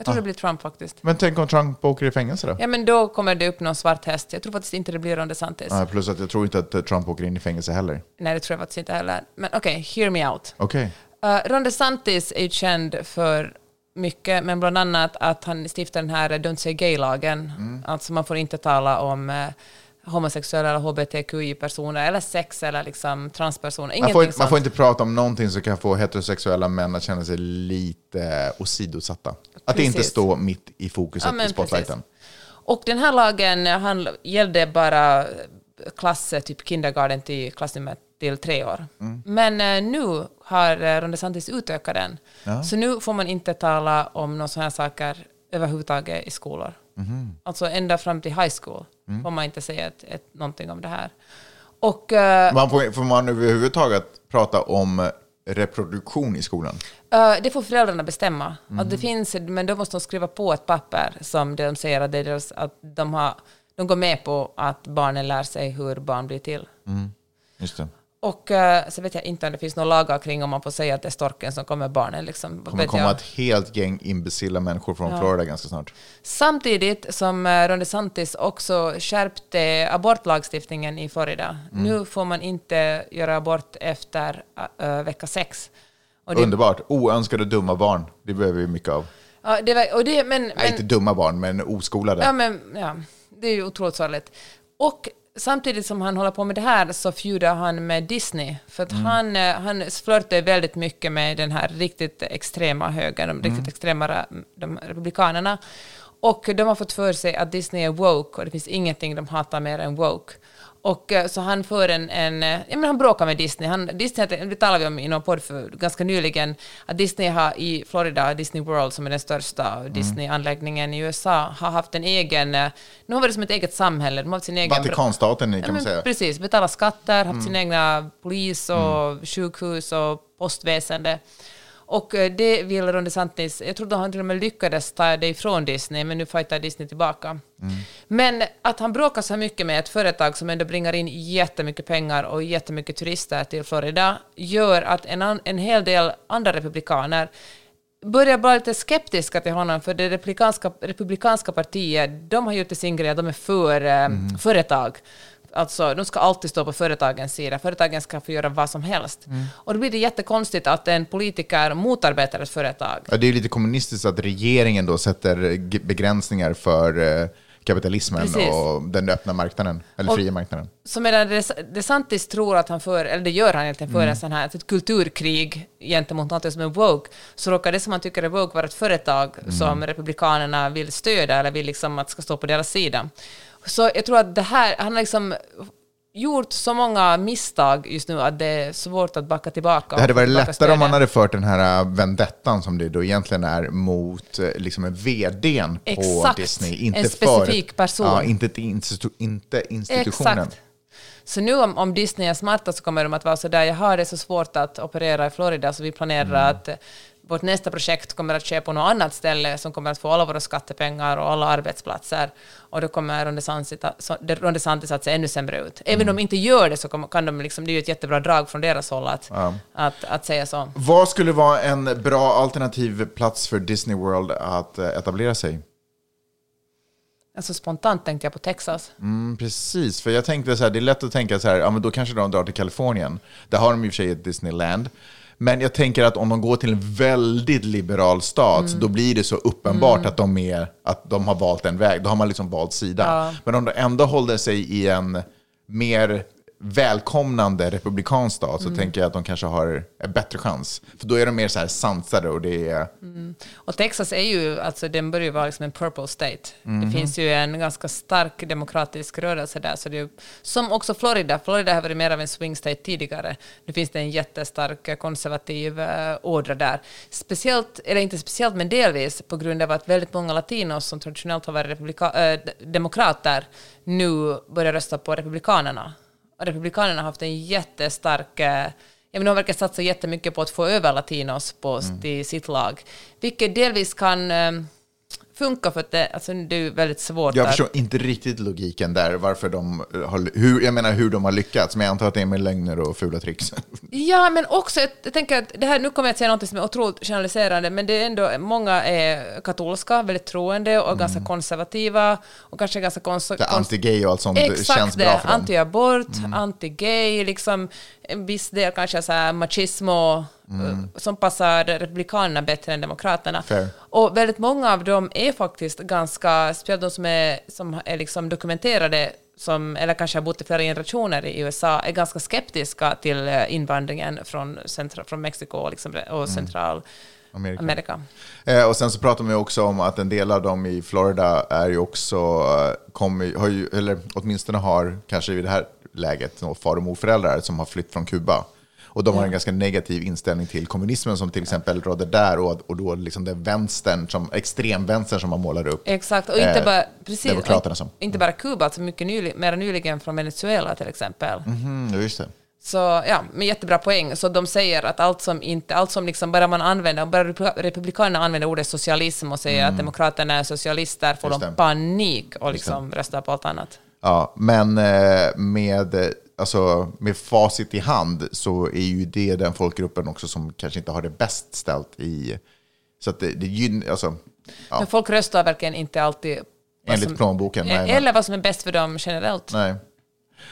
Jag tror det blir Trump faktiskt. Men tänk om Trump åker i fängelse då? Ja, men då kommer det upp någon svart häst. Jag tror faktiskt inte det blir Ron DeSantis. Ja, plus att jag tror inte att eh, Trump åker in i fängelse heller. Nej, det tror jag faktiskt inte heller. Men okej, hear me out. Okej. Uh, Ron DeSantis är ju känd för mycket, men bland annat att han stiftade den här Don't Say Gay-lagen. Mm. Alltså man får inte tala om uh, homosexuella eller hbtqi-personer, eller sex eller liksom transpersoner. Man får, man får inte prata om någonting som kan få heterosexuella män att känna sig lite åsidosatta. Att det inte Precis. står mitt i fokuset Ja, i spotlighten. Och den här lagen han, gällde bara klass, typ kindergarten till klassnummer till tre år. Mm. Men eh, nu har eh, Ron DeSantis utökat den. Så nu får man inte tala om några sådana här saker överhuvudtaget i skolor. Alltså ända fram till high school får man inte säga ett, ett, någonting om det här. Och eh, Man får, får man överhuvudtaget prata om reproduktion i skolan? eh, det får föräldrarna bestämma. Mm. Att det finns, men då måste de skriva på ett papper som de säger att, deras, att de, har, de går med på att barnen lär sig hur barn blir till. Just det. Och eh, så vet jag inte om det finns några lagar kring om man får säga att det är storken som kommer barnen. Liksom, Det kommer komma jag. ett helt gäng imbecilla människor från Florida ganska snart. Samtidigt som eh, Ron DeSantis också skärpte abortlagstiftningen i Florida. Mm. Nu får man inte göra abort efter äh, vecka sex. Och det, Underbart. Oönskade dumma barn. Det behöver vi mycket av. ja, det, var- och det, men, Nej, men, inte dumma barn, men oskolade. ja, men, ja, det är ju otroligt sorgligt. Och samtidigt som han håller på med det här så feudar han med Disney. För att han, eh, han flörtar väldigt mycket med den här riktigt extrema högern, de riktigt extrema ra- de republikanerna. Och de har fått för sig att Disney är woke och det finns ingenting de hatar mer än woke. Och eh, så han för en, en eh, ja men han bråkar med Disney. Han, Disney, det talade vi om i någon podd för ganska nyligen, att Disney har i Florida, Disney World som är den största Disney-anläggningen i USA, har haft en egen, eh, nu har det som ett eget samhälle, de har haft sin egen... Vatikanstaten kan Ja, man säga. Precis, betala skatter, haft sin egna polis och sjukhus och postväsende. Och eh, det vill Ron DeSantis, jag trodde han till och med lyckades ta det ifrån Disney, men nu fightar Disney tillbaka. Men att han bråkar så mycket med ett företag som ändå bringar in jättemycket pengar och jättemycket turister till Florida gör att en, en hel del andra republikaner börjar vara lite skeptiska till honom, för det republikanska, republikanska partiet, de har gjort det sin grej, de är för eh, företag. Alltså, de ska alltid stå på företagens sida. Företagen ska få göra vad som helst. Och då blir det jättekonstigt att en politiker motarbetar ett företag. Ja, det är lite kommunistiskt att regeringen då sätter begränsningar för eh, kapitalismen Precis. och den öppna marknaden, eller Och- fria marknaden. Så medan Des- DeSantis tror att han för, eller det gör han egentligen, för en sån här, ett kulturkrig gentemot något som är woke, så råkar det som han tycker är woke vara ett företag som republikanerna vill stödja eller vill liksom att ska stå på deras sida. Så jag tror att det här, han har liksom gjort så många misstag just nu att det är svårt att backa tillbaka. Det hade varit lättare om man stödet. hade fört den här äh, vendettan som det då egentligen är mot eh, liksom en vdn på Exakt. Disney. En Inte specifik för, person. Ja, inte, institu, inte institutionen. Exakt. Så nu om, om Disney är smarta så kommer de att vara så där, jag har det så svårt att operera i Florida så vi planerar Mm. att vårt nästa projekt kommer att ske på något annat ställe som kommer att få alla våra skattepengar och alla arbetsplatser. Och då kommer Ron DeSantis att- se ännu sämre ut. Även Mm. om de inte gör det så kan de liksom, det är ju ett jättebra drag från deras håll att, att, att säga så. Vad skulle vara en bra alternativ plats för Disney World att eh, etablera sig? Alltså spontant tänkte jag på Texas. Mm, precis, för jag tänkte så här, det är lätt att tänka så här, ja men då kanske de drar till Kalifornien. Där har de i och för sig ett Disneyland. Men jag tänker att om de går till en väldigt liberal stat, Mm. då blir det så uppenbart att, de är, att de har valt en väg. Då har man liksom valt sida. Ja. Men om de ändå håller sig i en mer välkomnande republikansk stat, så Mm. tänker jag att de kanske har en bättre chans. För då är de mer så här sansade och det är... Och Texas är ju, alltså den börjar ju vara liksom en purple state. Mhm. Det finns ju en ganska stark demokratisk rörelse där. Så det är, som också Florida. Florida har varit mer av en swing state tidigare. Nu finns det en jättestark eh, konservativ eh, ådra där. Speciellt, eller inte speciellt, men delvis på grund av att väldigt många latinos som traditionellt har varit republika- äh, demokrater nu börjar rösta på republikanerna. Och republikanerna har haft en jättestark eh, Ja, men de verkar satsa jättemycket på att få över latinos på, Mm. till sitt lag, vilket delvis kan eh, funka för att det, alltså, det är väldigt svårt Jag att... förstår inte riktigt logiken där, varför de har, hur, jag menar hur de har lyckats, men jag antar att det är med lögner och fula tricks. Ja, men också, jag, tänker att det här, nu kommer jag att säga något som är otroligt generaliserande, men det är ändå, många är katolska, väldigt troende och ganska konservativa och kanske ganska Mm. Är anti-gay och allt sånt Exakt känns det, bra för dem. Mm. anti-abort, anti-gay, liksom en viss del kanske så här machismo eh, som passar republikanerna bättre än demokraterna. Mm. Fair. Och väldigt många av dem är faktiskt ganska, speciellt de som är, som är liksom dokumenterade som, eller kanske har bott i flera generationer i USA, är ganska skeptiska till eh, invandringen från, centra, från Mexiko och, liksom, och. Mm. Amerika. Amerika. Eh, och sen så pratar man ju också om att en del av dem i Florida är ju också, eh, kommer, har ju, eller åtminstone har kanske i det här läget far och morföräldrar som har flytt från Kuba. Och de har en ganska negativ inställning till kommunismen som till exempel rådde där och, och då liksom den vänstern, som, extremvänstern som man målar upp. Exakt, och inte Eh, bara, precis, demokraterna som. inte bara Kuba, alltså mycket nylig, mer nyligen från Venezuela till exempel. Mm, just det. Så ja, med jättebra poäng. Så de säger att allt som inte, allt som liksom bara man använder, bara repu- republikanerna använder ordet socialism och säger att demokraterna är socialister får Mm. De panik och liksom röstar på allt annat. Ja, men eh, med, alltså, med facit i hand så är ju det den folkgruppen också som kanske inte har det bäst ställt i... Så att det, det gynnar... Alltså, ja, Men folk röstar verkligen inte alltid enligt som- plånboken. nej, Eller vad som är bäst för dem generellt. Nej.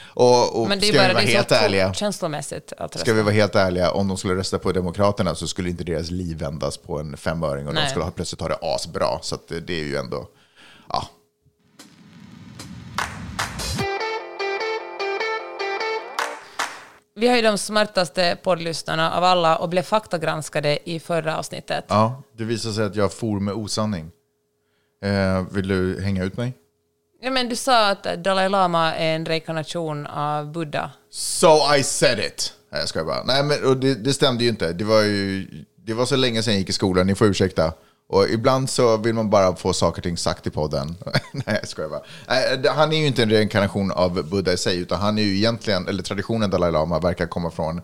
Och, och Men det är ska bara vi vara det helt så ärliga, känslomässigt att rösta. ska vi vara helt ärliga, om de skulle rösta på Demokraterna så skulle inte deras liv vändas på en femöring och de Nej. skulle ha, plötsligt ha det asbra. Så det är ju ändå... Ja. Vi har ju de smartaste poddlyssnarna av alla och blev faktagranskade i förra avsnittet. ja, det visar sig att jag for med osanning. Eh, vill du hänga ut mig? Ja, men du sa att Dalai Lama är en reinkarnation av Buddha. So I said it. Nej, jag skojar bara. Nej, men och det, det stämde ju inte. Det var ju det var så länge sedan jag gick i skolan, ni får ursäkta. Och ibland så vill man bara få saker och ting sagt i podden. Nej, jag skojar bara. Han är ju inte en reinkarnation av Buddha i sig, utan han är ju egentligen, eller traditionen Dalai Lama verkar komma från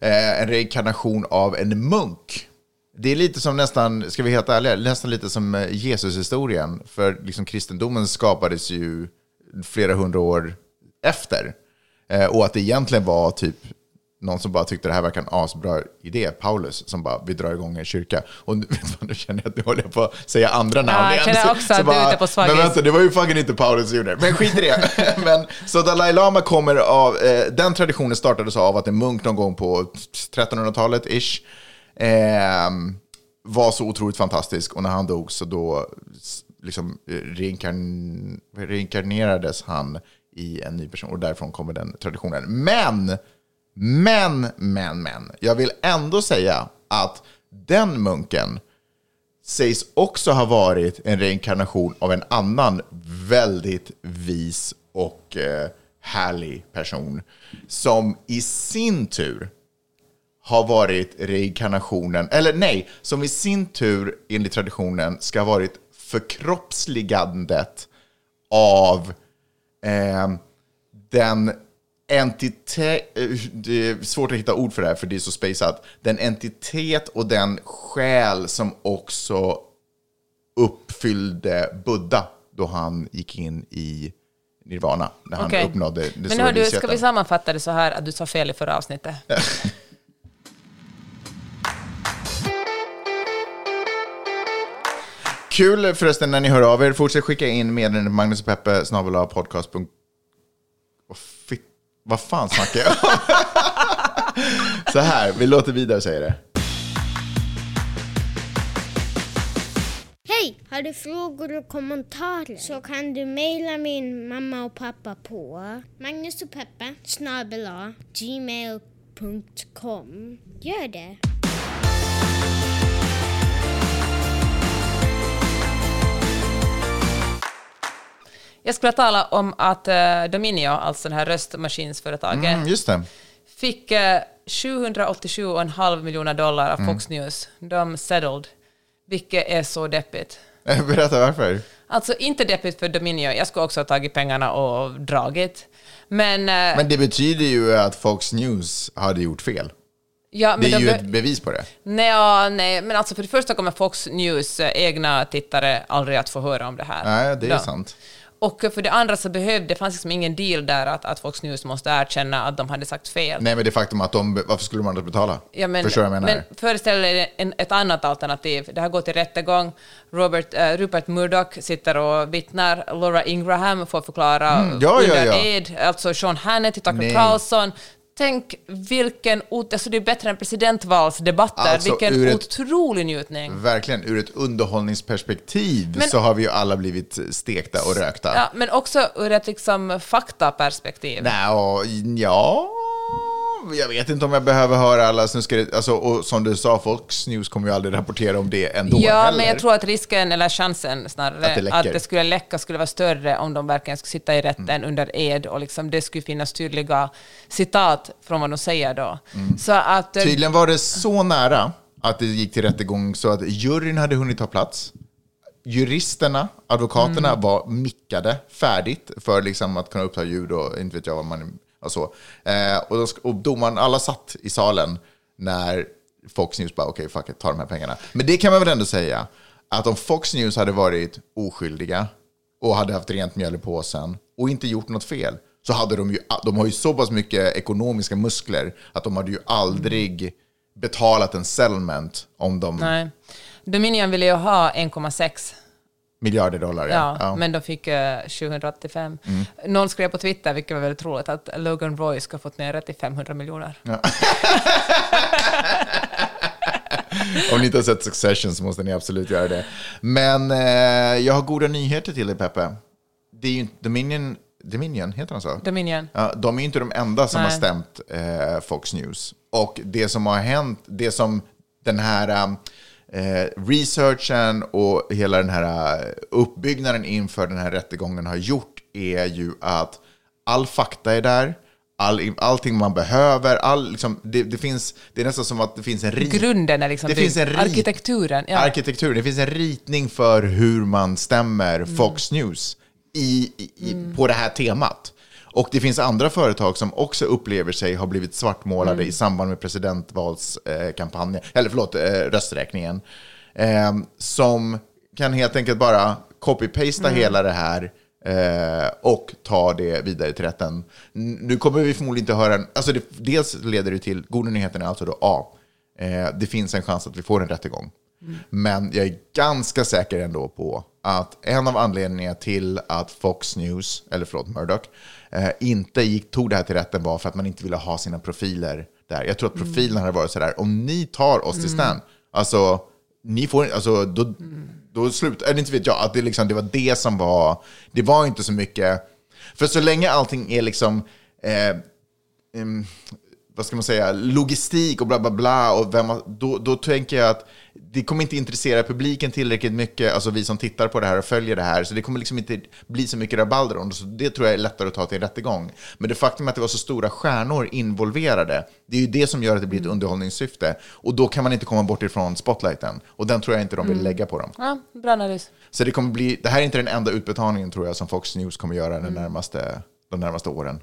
eh, en reinkarnation av en munk. Det är lite som nästan, ska vi vara helt ärliga, nästan lite som Jesushistorien. Jesus-historien. För liksom kristendomen skapades ju flera hundra år efter. Eh, och att det egentligen var typ någon som bara tyckte det här verkar en asbra idé, Paulus, som bara, vi drar igång en kyrka. Och nu, nu känner jag att nu håller jag på att säga andra namn jag igen. Så- också så att du är ute på svag Men is." vänta, det var ju fucking inte Paulus som gjorde det. Men skit i det. Men, så Dalai Lama kommer av, eh, den traditionen startades av att en munk någon gång på 1300-talet, ish, ehm, var så otroligt fantastisk. Och när han dog så då liksom eh, reinkarn, reinkarnerades han i en ny person. Och därifrån kommer den traditionen. Men, men, men, men. Jag vill ändå säga att den munken sägs också ha varit en reinkarnation av en annan väldigt vis och eh, härlig person som i sin tur har varit reinkarnationen, eller nej, som i sin tur enligt traditionen ska ha varit förkroppsligandet av eh, den entitet, eh, det är svårt att hitta ord för det här för det är så spaceat, den entitet och den själ som också uppfyllde Buddha då han gick in i nirvana, när han Okej. uppnådde det Men stora hör du, ska vi sammanfatta det så här att du sa fel i förra avsnittet? Kul förresten när ni hör av er. Fortsätt skicka in meddelanden på Magnus och Peppe snabel-a podcast. punkt- Åh, fitt- Vad fan snackar jag om? Så här, vi låter vidare säga det. Hej! Har du frågor och kommentarer så kan du mejla min mamma och pappa på Magnus och Peppe snabel gmail.com. Gör det! Jag skulle tala om att uh, Dominio, alltså det här röstmaskinsföretaget, Mm, just det. fick uh, 787,5 miljoner dollar av Fox News. De settled, vilket är så deppigt. Berätta varför. Alltså inte deppigt för Dominio, jag skulle också ha tagit pengarna och dragit. Men, eh, Men det betyder ju att Fox News hade gjort fel. ja, Det är ju ett bevis på det. Nej, ja, nej, men alltså för det första kommer Fox News eh, egna tittare aldrig att få höra om det här. Nej, det är Ja. sant. Och för det andra så behövde, det fanns liksom ingen deal där att, att Fox News måste erkänna att de hade sagt fel. Nej, men det faktum att de... Varför skulle de annars betala? Ja, men, Förstår jag menar? men föreställ en, ett annat alternativ. Det här går till rättegång. Robert, eh, Rupert Murdoch sitter och vittnar. Laura Ingraham får förklara Mm, ja, ja, under ja. ed. Alltså Sean Hannity, Tucker. Carlson. Tänk vilken... Alltså det är bättre än presidentvalsdebatter. Alltså, vilken ett- otrolig njutning. Verkligen, ur ett underhållningsperspektiv Men- så har vi ju alla blivit stekta och rökta. Ja, men också ur ett liksom faktaperspektiv. Nej, och, ja... jag vet inte om jag behöver höra alla snuskare. Alltså, och som du sa, Fox News kommer ju aldrig rapportera om det ändå Ja, heller. men jag tror att risken, eller chansen snarare, Att det att det skulle läcka skulle vara större om de verkligen skulle sitta i rätten under ed och liksom det skulle finnas tydliga citat från vad de säger då. Så att... eh, Tydligen var det så nära att det gick till rättegång så att juryn hade hunnit ta plats. Juristerna, advokaterna Mm. var mickade färdigt för liksom att kunna uppta ljud och inte vet jag vad man... Alltså. Eh, och, då, och domaren, alla satt i salen när Fox News bara okej, fuck it, ta de här pengarna. Men det kan man väl ändå säga, att om Fox News hade varit oskyldiga och hade haft rent mjöl i påsen och inte gjort något fel, så hade de ju, de har ju så pass mycket ekonomiska muskler att de hade ju aldrig betalat en settlement om de Nej. Dominion ville ju ha 1,6 miljarder dollar. Ja, men de fick eh, 785. Mm. Någon skrev på Twitter, vilket var väldigt roligt, att Logan Roy ska ha fått ner det till 500 miljoner. Om ni inte har sett Succession så måste ni absolut göra det. Men eh, jag har goda nyheter till dig, Peppe. Det är ju Dominion, Dominion, heter han så? Dominion. Ja, de är ju inte de enda som Nej. har stämt eh, Fox News. Och det som har hänt, det som den här eh, researchen och hela den här eh, uppbyggnaden inför den här rättegången har gjort är ju att all fakta är där, all, allting man behöver, all, liksom, det, det, finns, det är nästan som att det finns en rit. Grunden är liksom det finns en rit, arkitekturen. Ja. arkitektur. Det finns en ritning för hur man stämmer Mm. Fox News i, i, i, på det här temat. Och det finns andra företag som också upplever sig ha blivit svartmålade Mm. i samband med presidentvalskampanjen, eller förlåt, eh, rösträkningen. Eh, som kan helt enkelt bara copy-pasta Mm. hela det här eh, och ta det vidare till rätten. Nu kommer vi förmodligen inte höra, en, alltså det, dels leder det till, goda nyheten är alltså då A, eh, det finns en chans att vi får en rättegång. Men jag är ganska säker ändå på att en av anledningarna till att Fox News, eller förlåt Murdoch, eh, inte gick, tog det här till rätten var för att man inte ville ha sina profiler där. Jag tror att profilerna hade varit sådär, om ni tar oss till stan, alltså, ni får, alltså, då, då slutar, eller inte vet jag, att det, liksom, det var det som var, det var inte så mycket, för så länge allting är liksom, eh, em, vad ska man säga, logistik och bla bla bla, och vem, då, då tänker jag att det kommer inte intressera publiken tillräckligt mycket, alltså vi som tittar på det här och följer det här, så det kommer liksom inte bli så mycket rabalder om det, så det tror jag är lättare att ta till en rättegång. Men det faktum att det var så stora stjärnor involverade, det är ju det som gör att det blir ett underhållningssyfte. Och då kan man inte komma bort ifrån spotlighten, och den tror jag inte de vill lägga på dem. Ja, bra analys. Så det kommer bli, det här är inte den enda utbetalningen tror jag som Fox News kommer göra den närmaste, de närmaste åren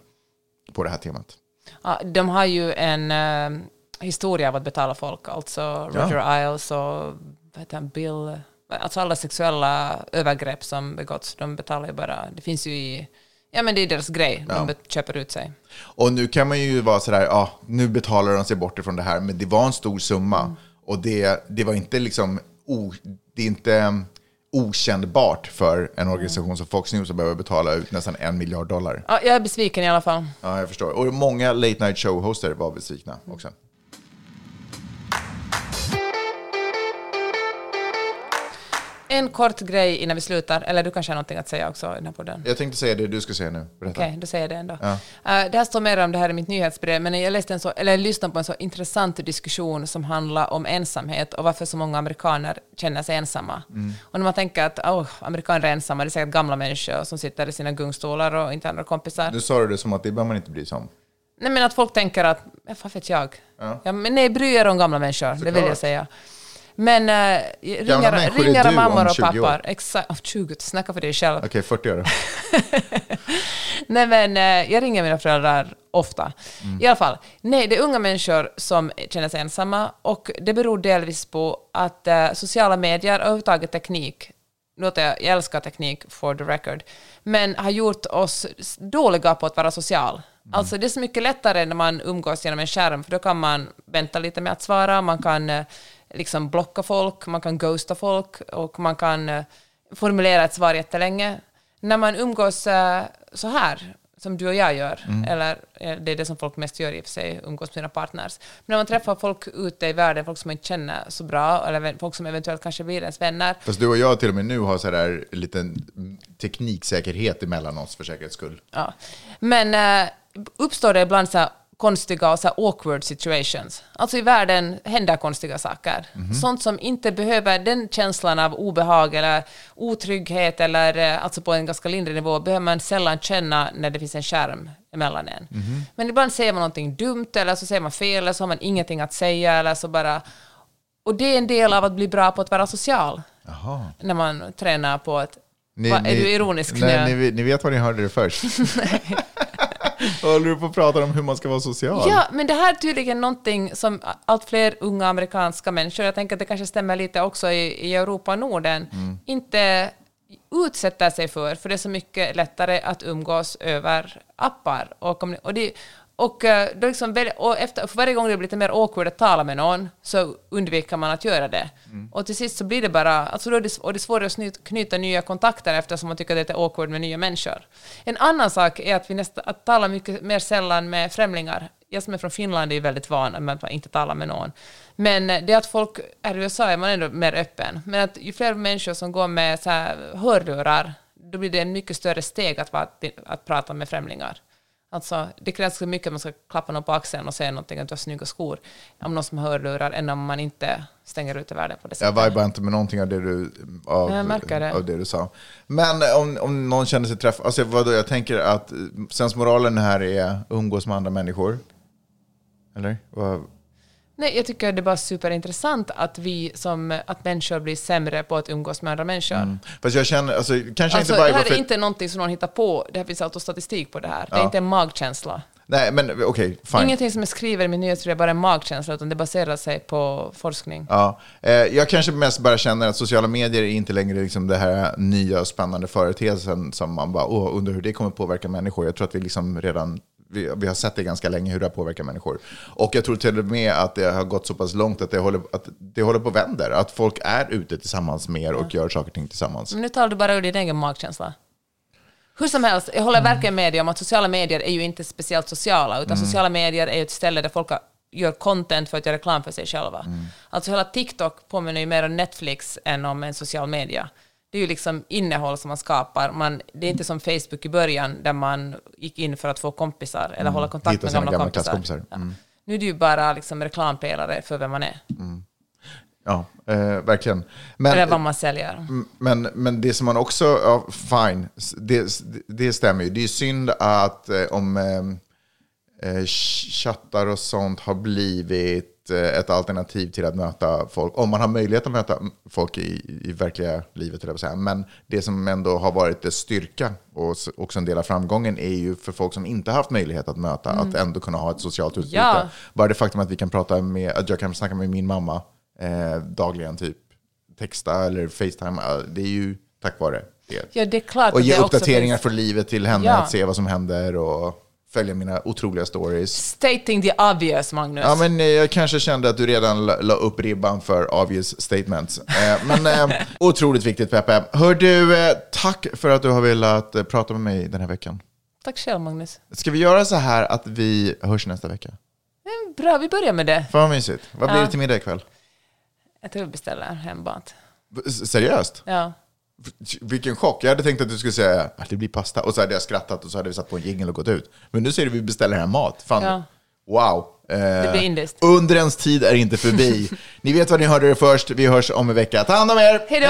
på det här temat. Ja, de har ju en eh, historia av att betala folk, alltså Roger Ailes och vad heter han, Bill, alltså alla sexuella övergrepp som begåtts, de betalar ju bara, det finns ju i, ja men det är deras grej, de be- köper ut sig. Och nu kan man ju vara sådär, ja, nu betalar de sig bort ifrån det här, men det var en stor summa. Och det, det var inte liksom, o, det är inte um, okännbart för en organisation som Fox News att behöva betala ut nästan en miljard dollar. Ja, jag är besviken i alla fall. Ja, jag förstår. Och många late night show-hoster var besvikna också. En kort grej innan vi slutar, eller du kanske har någonting att säga också i den här podden? Jag tänkte säga det du ska säga nu. Okej, då säger jag det ändå. Uh, det här står mer om det här i mitt nyhetsbrev, men jag läste en så, eller lyssnade på en så intressant diskussion som handlar om ensamhet och varför så många amerikaner känner sig ensamma. Och när man tänker att oh, amerikaner är ensamma, det är säkert gamla människor som sitter i sina gungstolar och inte har några kompisar. Nu sa du det som att det behöver man inte bry sig om. Nej, men att folk tänker att, ja, vad vet jag? Ja. men nej, bry er om gamla människor, det vill Såklart. jag säga. Men äh, du om mammor och 20 år. pappor, exakt, oh, 20, snacka för dig själv. Okej, 40 år. Nej, men eh, jag ringer mina föräldrar ofta. Mm. I alla fall, nej, det är unga människor som känner sig ensamma och det beror delvis på att eh, sociala medier och överhuvudtaget teknik, låt jag, jag älskar teknik for the record, men har gjort oss dåliga på att vara social. Mm. Alltså det är så mycket lättare när man umgås genom en skärm, för då kan man vänta lite med att svara, man kan eh, liksom blocka folk, man kan ghosta folk och man kan eh, formulera ett svar jättelänge. När man umgås eh, så här, som du och jag gör, eller eh, det är det som folk mest gör i och för sig, umgås med sina partners. Men när man träffar folk ute i världen, folk som man inte känner så bra, eller folk som eventuellt kanske blir ens vänner, Fast du och jag till och med nu har sådär liten tekniksäkerhet emellan oss för säkerhets skull. Ja. Men uppstår det ibland så här konstiga och så awkward situations. Alltså i världen händer konstiga saker. Sånt som inte behöver den känslan av obehag eller otrygghet eller eh, alltså på en ganska lindrig nivå behöver man sällan känna när det finns en skärm emellan en. Men ibland säger man någonting dumt eller så säger man fel eller så har man ingenting att säga eller så bara... Och det är en del av att bli bra på att vara social. Jaha. När man tränar på att... Ni, Va, är du ironisk? Nej, ni, ni vet vad ni hörde det först. Håller du på att prata om hur man ska vara social? Ja, men det här är tydligen någonting som allt fler unga amerikanska människor, jag tänker att det kanske stämmer lite också i, i Europa och Norden, inte utsätter sig för, för det är så mycket lättare att umgås över appar. Och, och, det, och, eh, då liksom, och efter, för varje gång det blir lite mer awkward att tala med någon så undviker man att göra det. Och till sist så blir det bara, alltså då är det, och det är svårare att knyta nya kontakter eftersom man tycker att det är awkward med nya människor. En annan sak är att vi nästa, att tala mycket mer sällan med främlingar. Jag som är från Finland är väldigt van med att man inte talar med någon. Men det är att folk, här i USA är man ändå mer öppen, men att ju fler människor som går med så här hörlurar, då blir det en mycket större steg att, vara, att prata med främlingar. Alltså, det krävs så mycket att man ska klappa någon på axeln och säga någonting att du har snygga skor om någon som har hörlurar än om man inte stänger ute världen på det Jag sättet. vibar inte med någonting av det du, av, Jag det. av det du sa. Men om, om någon känner sig träffad, alltså vadå, jag tänker att sensmoralen här är umgås med andra människor. Eller? Vad- Nej, jag tycker det är bara superintressant att vi som att människor blir sämre på att umgås med andra människor. Fast jag känner, alltså kanske Alltså, inte det vibar här för... är inte någonting som någon hittar på, det här finns statistik på det här. Det är Ja. inte en magkänsla. Nej, men okej, fine. Ingenting som jag skriver i min nyhetsbrev är bara en magkänsla, utan det baserar sig på forskning. Ja, eh, jag kanske mest bara känner att sociala medier är inte längre liksom det här nya spännande företeelsen som man bara, åh, undrar hur det kommer påverka människor. Jag tror att vi liksom redan, vi, vi har sett det ganska länge hur det har påverkat människor. Och jag tror till och med att det har gått så pass långt att det håller, att det håller på att vända. Att folk är ute tillsammans mer och gör saker och ting tillsammans. Men nu talar du bara ur din egen magkänsla. Hur som helst, jag håller verkligen med dig om att sociala medier är ju inte speciellt sociala, utan sociala medier är ju ett ställe där folk gör content för att göra reklam för sig själva. Alltså hela TikTok påminner ju mer om Netflix än om en social media. Det är ju liksom innehåll som man skapar. Man, det är inte som Facebook i början, där man gick in för att få kompisar eller hålla kontakt med gamla, gamla kompisar. Ja. Mm. Nu är det ju bara liksom reklampelare för vem man är, Ja, eh, verkligen. Men, eller vad man säljer. Mm, Men, men det som man också, ja, fine, det, det stämmer ju. Det är synd att eh, om eh, eh, chattar och sånt har blivit ett alternativ till att möta folk. Om man har möjlighet att möta folk i, i verkliga livet, jag säga. Men det som ändå har varit dess styrka och också en del av framgången är ju för folk som inte har haft möjlighet att möta, att ändå kunna ha ett socialt utbyte. Ja. Bara det faktum att vi kan prata med, att jag kan snacka med min mamma eh, dagligen, typ texta eller facetime, eh, det är ju tack vare det. Ja, det är klart Och ge uppdateringar finns- från livet till henne, Ja. att se vad som händer och följa mina otroliga stories. Stating the obvious, Magnus. Ja, men eh, jag kanske kände att du redan la, upp ribban för obvious statements. Eh, men eh, otroligt viktigt, Peppe. Hör du, tack för att du har velat prata med mig den här veckan. Tack själv, Magnus. Ska vi göra så här att vi hörs nästa vecka? Bra, vi börjar med det. Fan vad mysigt. Vad blir Ja. det till middag ikväll? Jag tror vi beställer hemmat. Seriöst? Ja. Vilken chock. Jag hade tänkt att du skulle säga att det blir pasta. Och så hade jag skrattat och så hade vi satt på en jingel och gått ut. Men nu säger du vi beställer hem mat. Fan. Ja. Wow. Eh, Det blir indiskt. Undrens tid är inte förbi. ni vet vad ni hörde det först. Vi hörs om en vecka. Ta hand om er. Hej då!